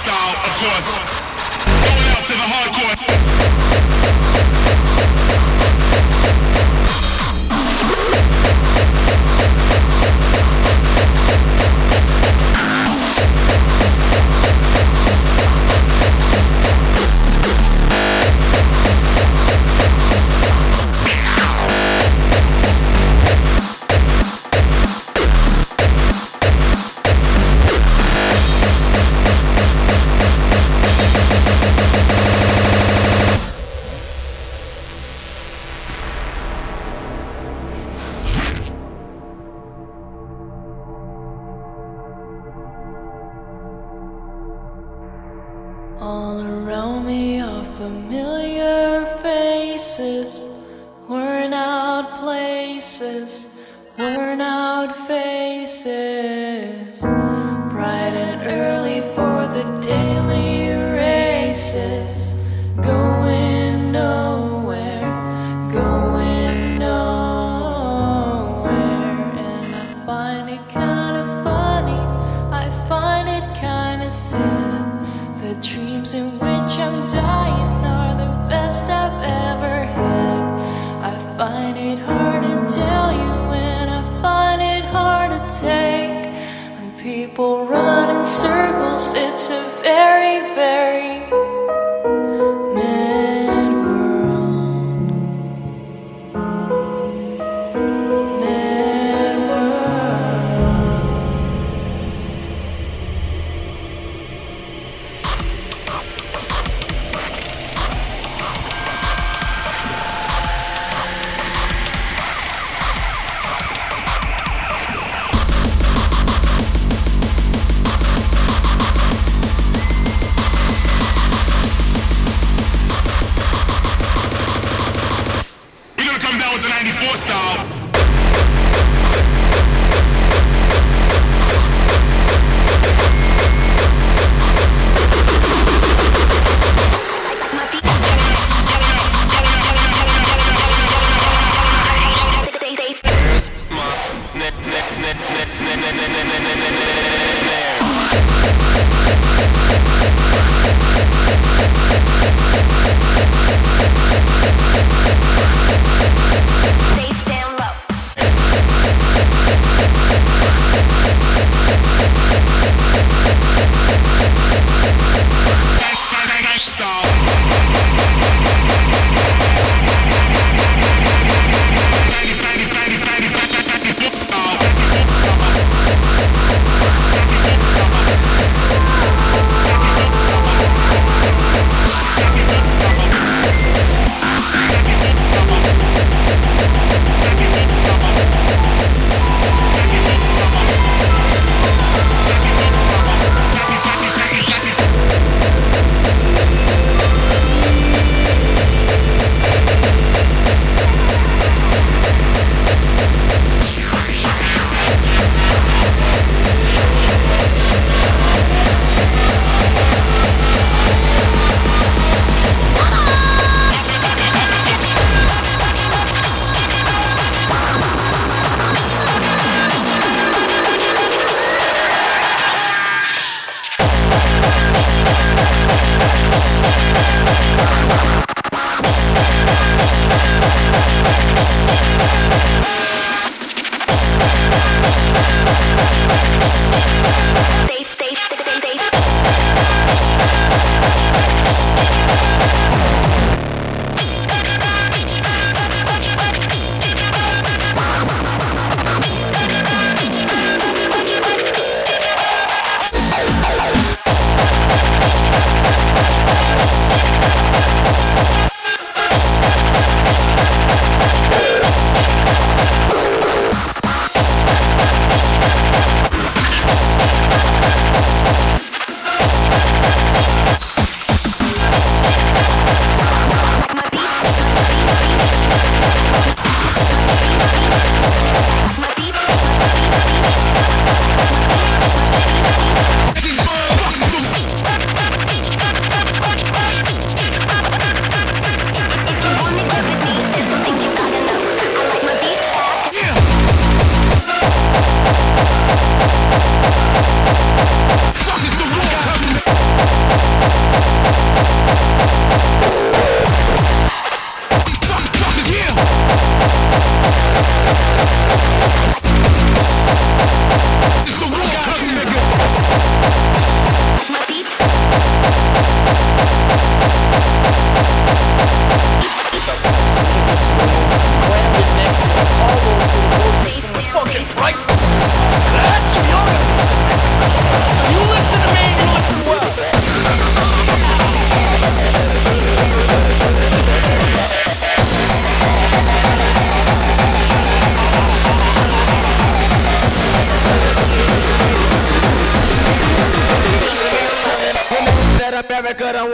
style, of course. Going out to the hardcore. best I've ever had. I find it hard to tell you when I find it hard to take. When people run in circles, it's a very, very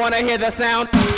wanna hear the sound.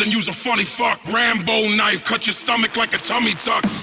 Then use a funny fuck Rambo knife, cut your stomach like a tummy tuck.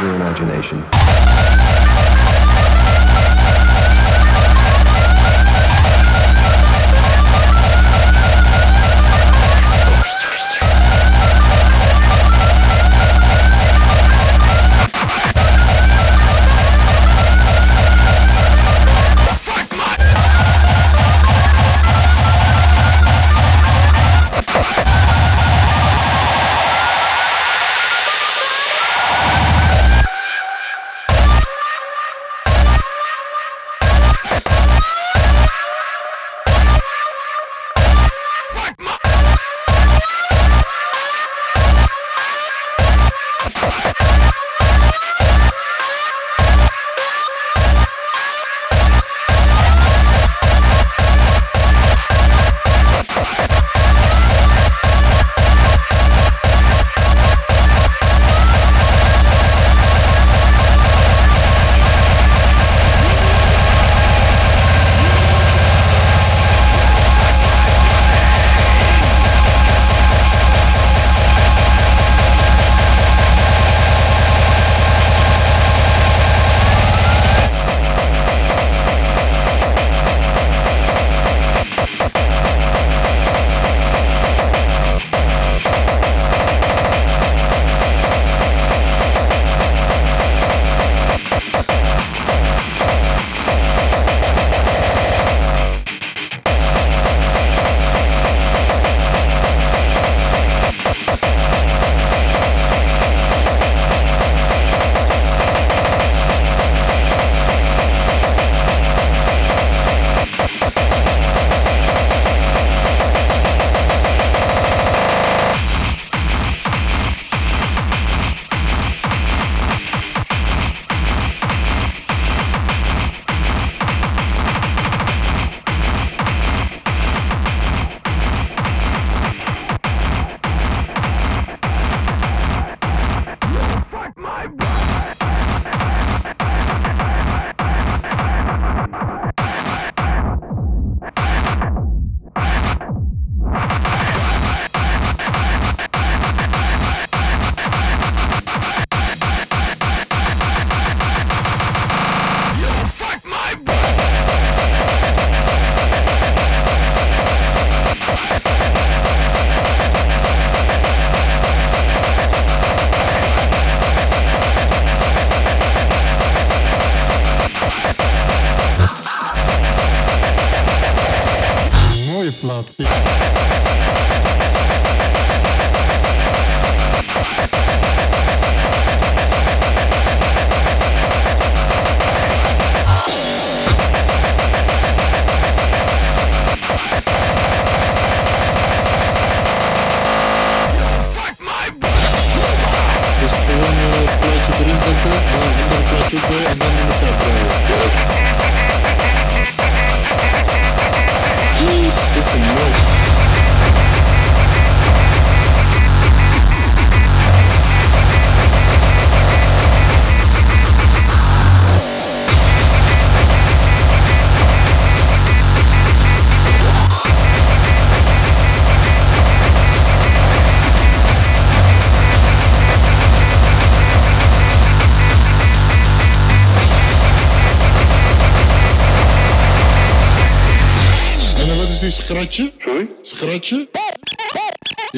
your imagination.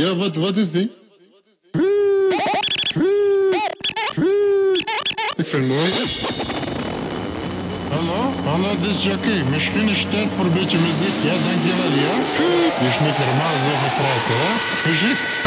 Ja, wat, wat is die? Ik vind. Hallo? Hallo, dit is Jackie. Misschien is het tijd voor een beetje muziek, ja? Dankjewel, ja? Je is niet normaal zo praten, hè? Muziek?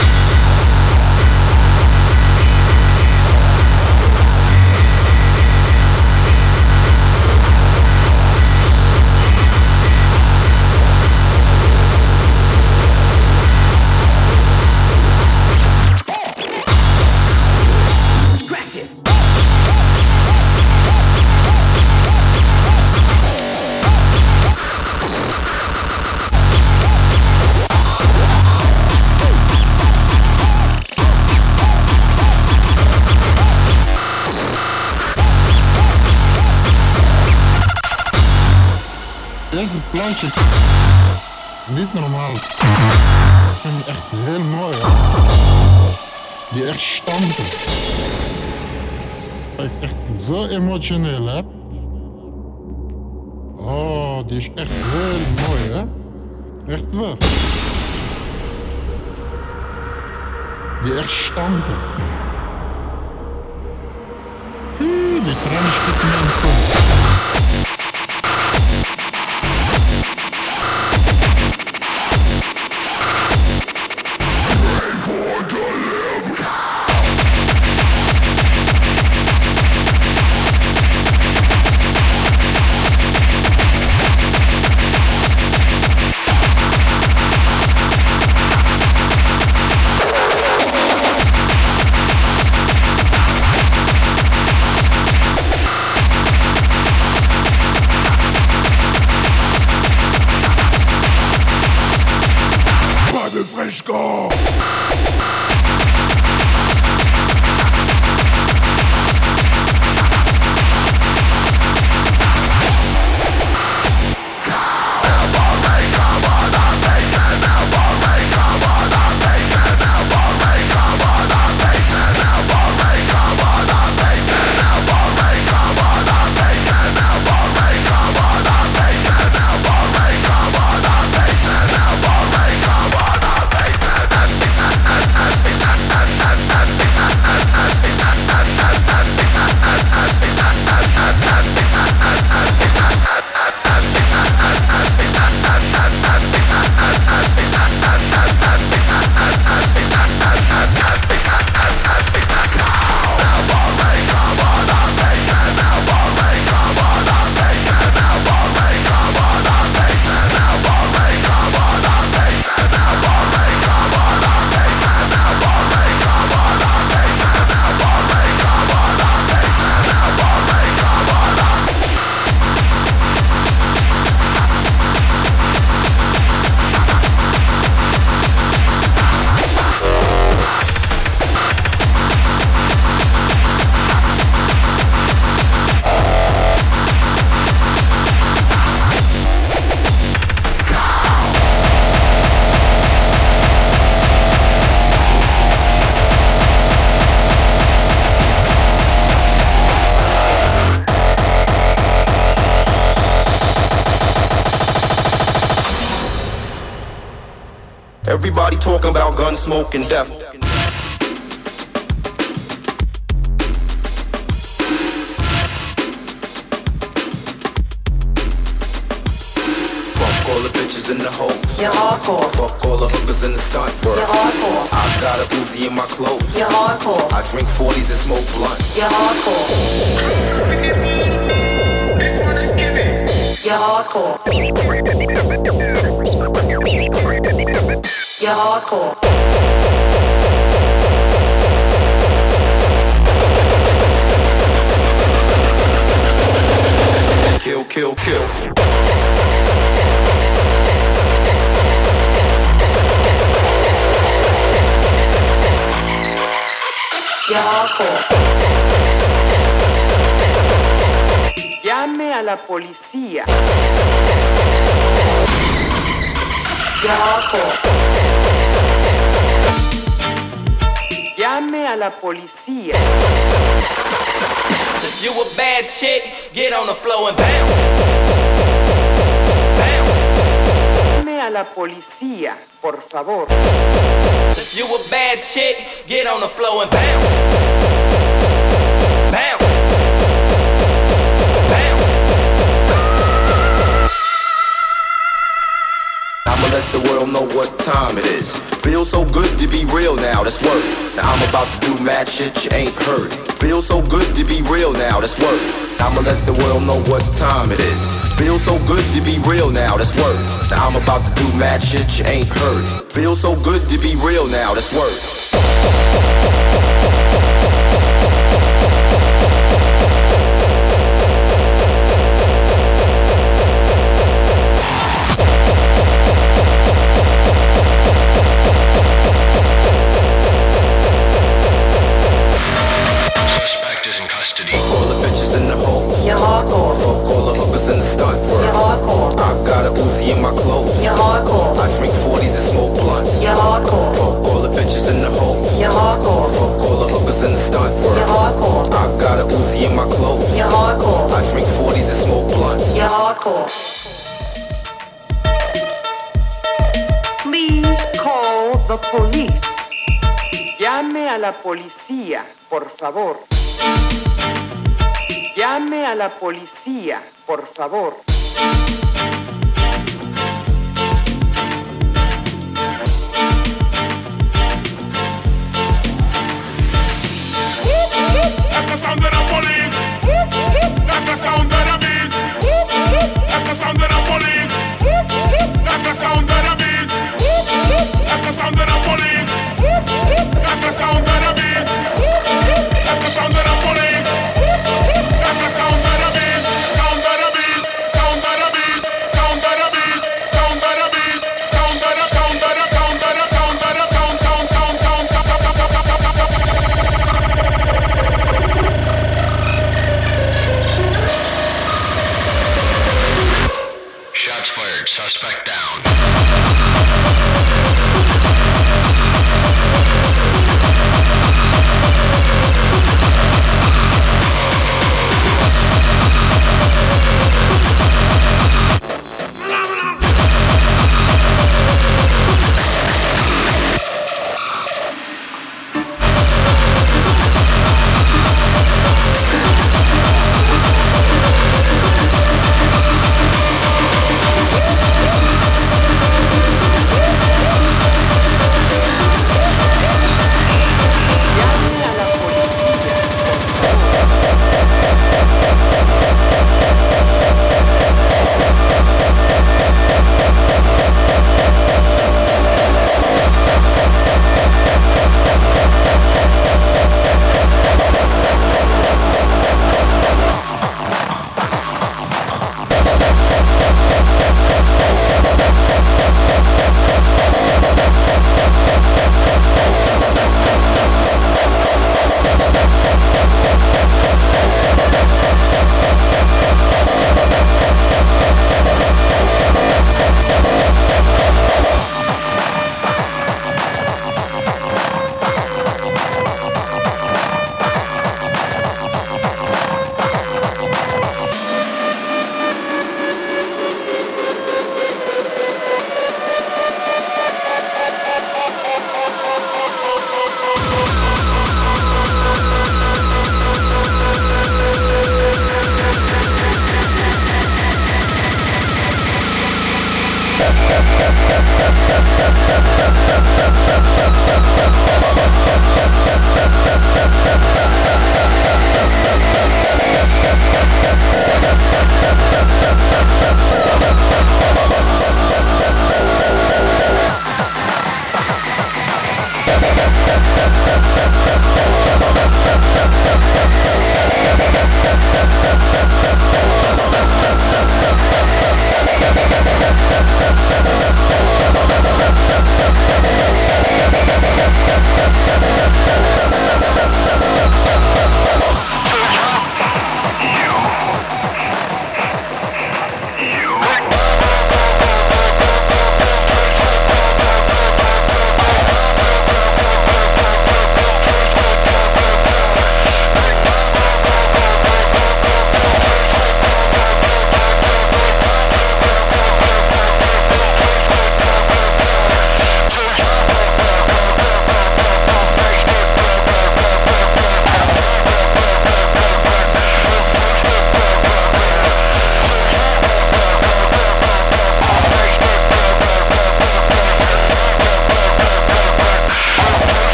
Emotioneel, hè? Oh, die is echt heel mooi, hè? Echt waar. Die echt stampen. Smoke and death. Llame a la policía. Hardcore. Llame a la policía. You a bad chick, get on the floor and bounce. A la policía, por favor. If you a bad chick, get on the floor and bounce. Bounce. Bounce. I'ma let the world know what time it is. Feels so good to be real now, that's work. Now I'm about to do mad shit you ain't heard. Feels so good to be real now, that's work. I'ma let the world know what time it is. Feels so good to be real now, that's work. Now I'm about to do mad shit you ain't heard. Feels so good to be real now, that's work. Got a Uzi in my clothes. You're hardcore. I drink 40s and smoke blunts. You're hardcore. Please call the police. Llame a la policía, por favor. Llame a la policía, por favor. That's the sound of the police. That's the sound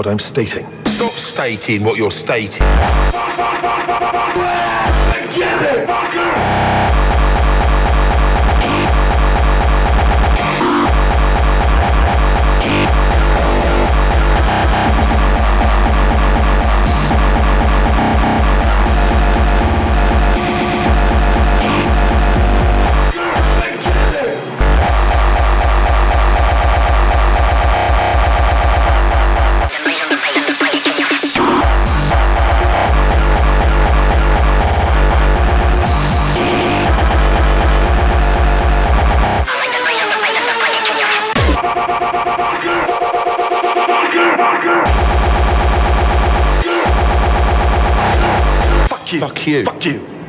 what I'm stating. Stop stating what you're stating. Fuck you. Fuck you. Fuck you.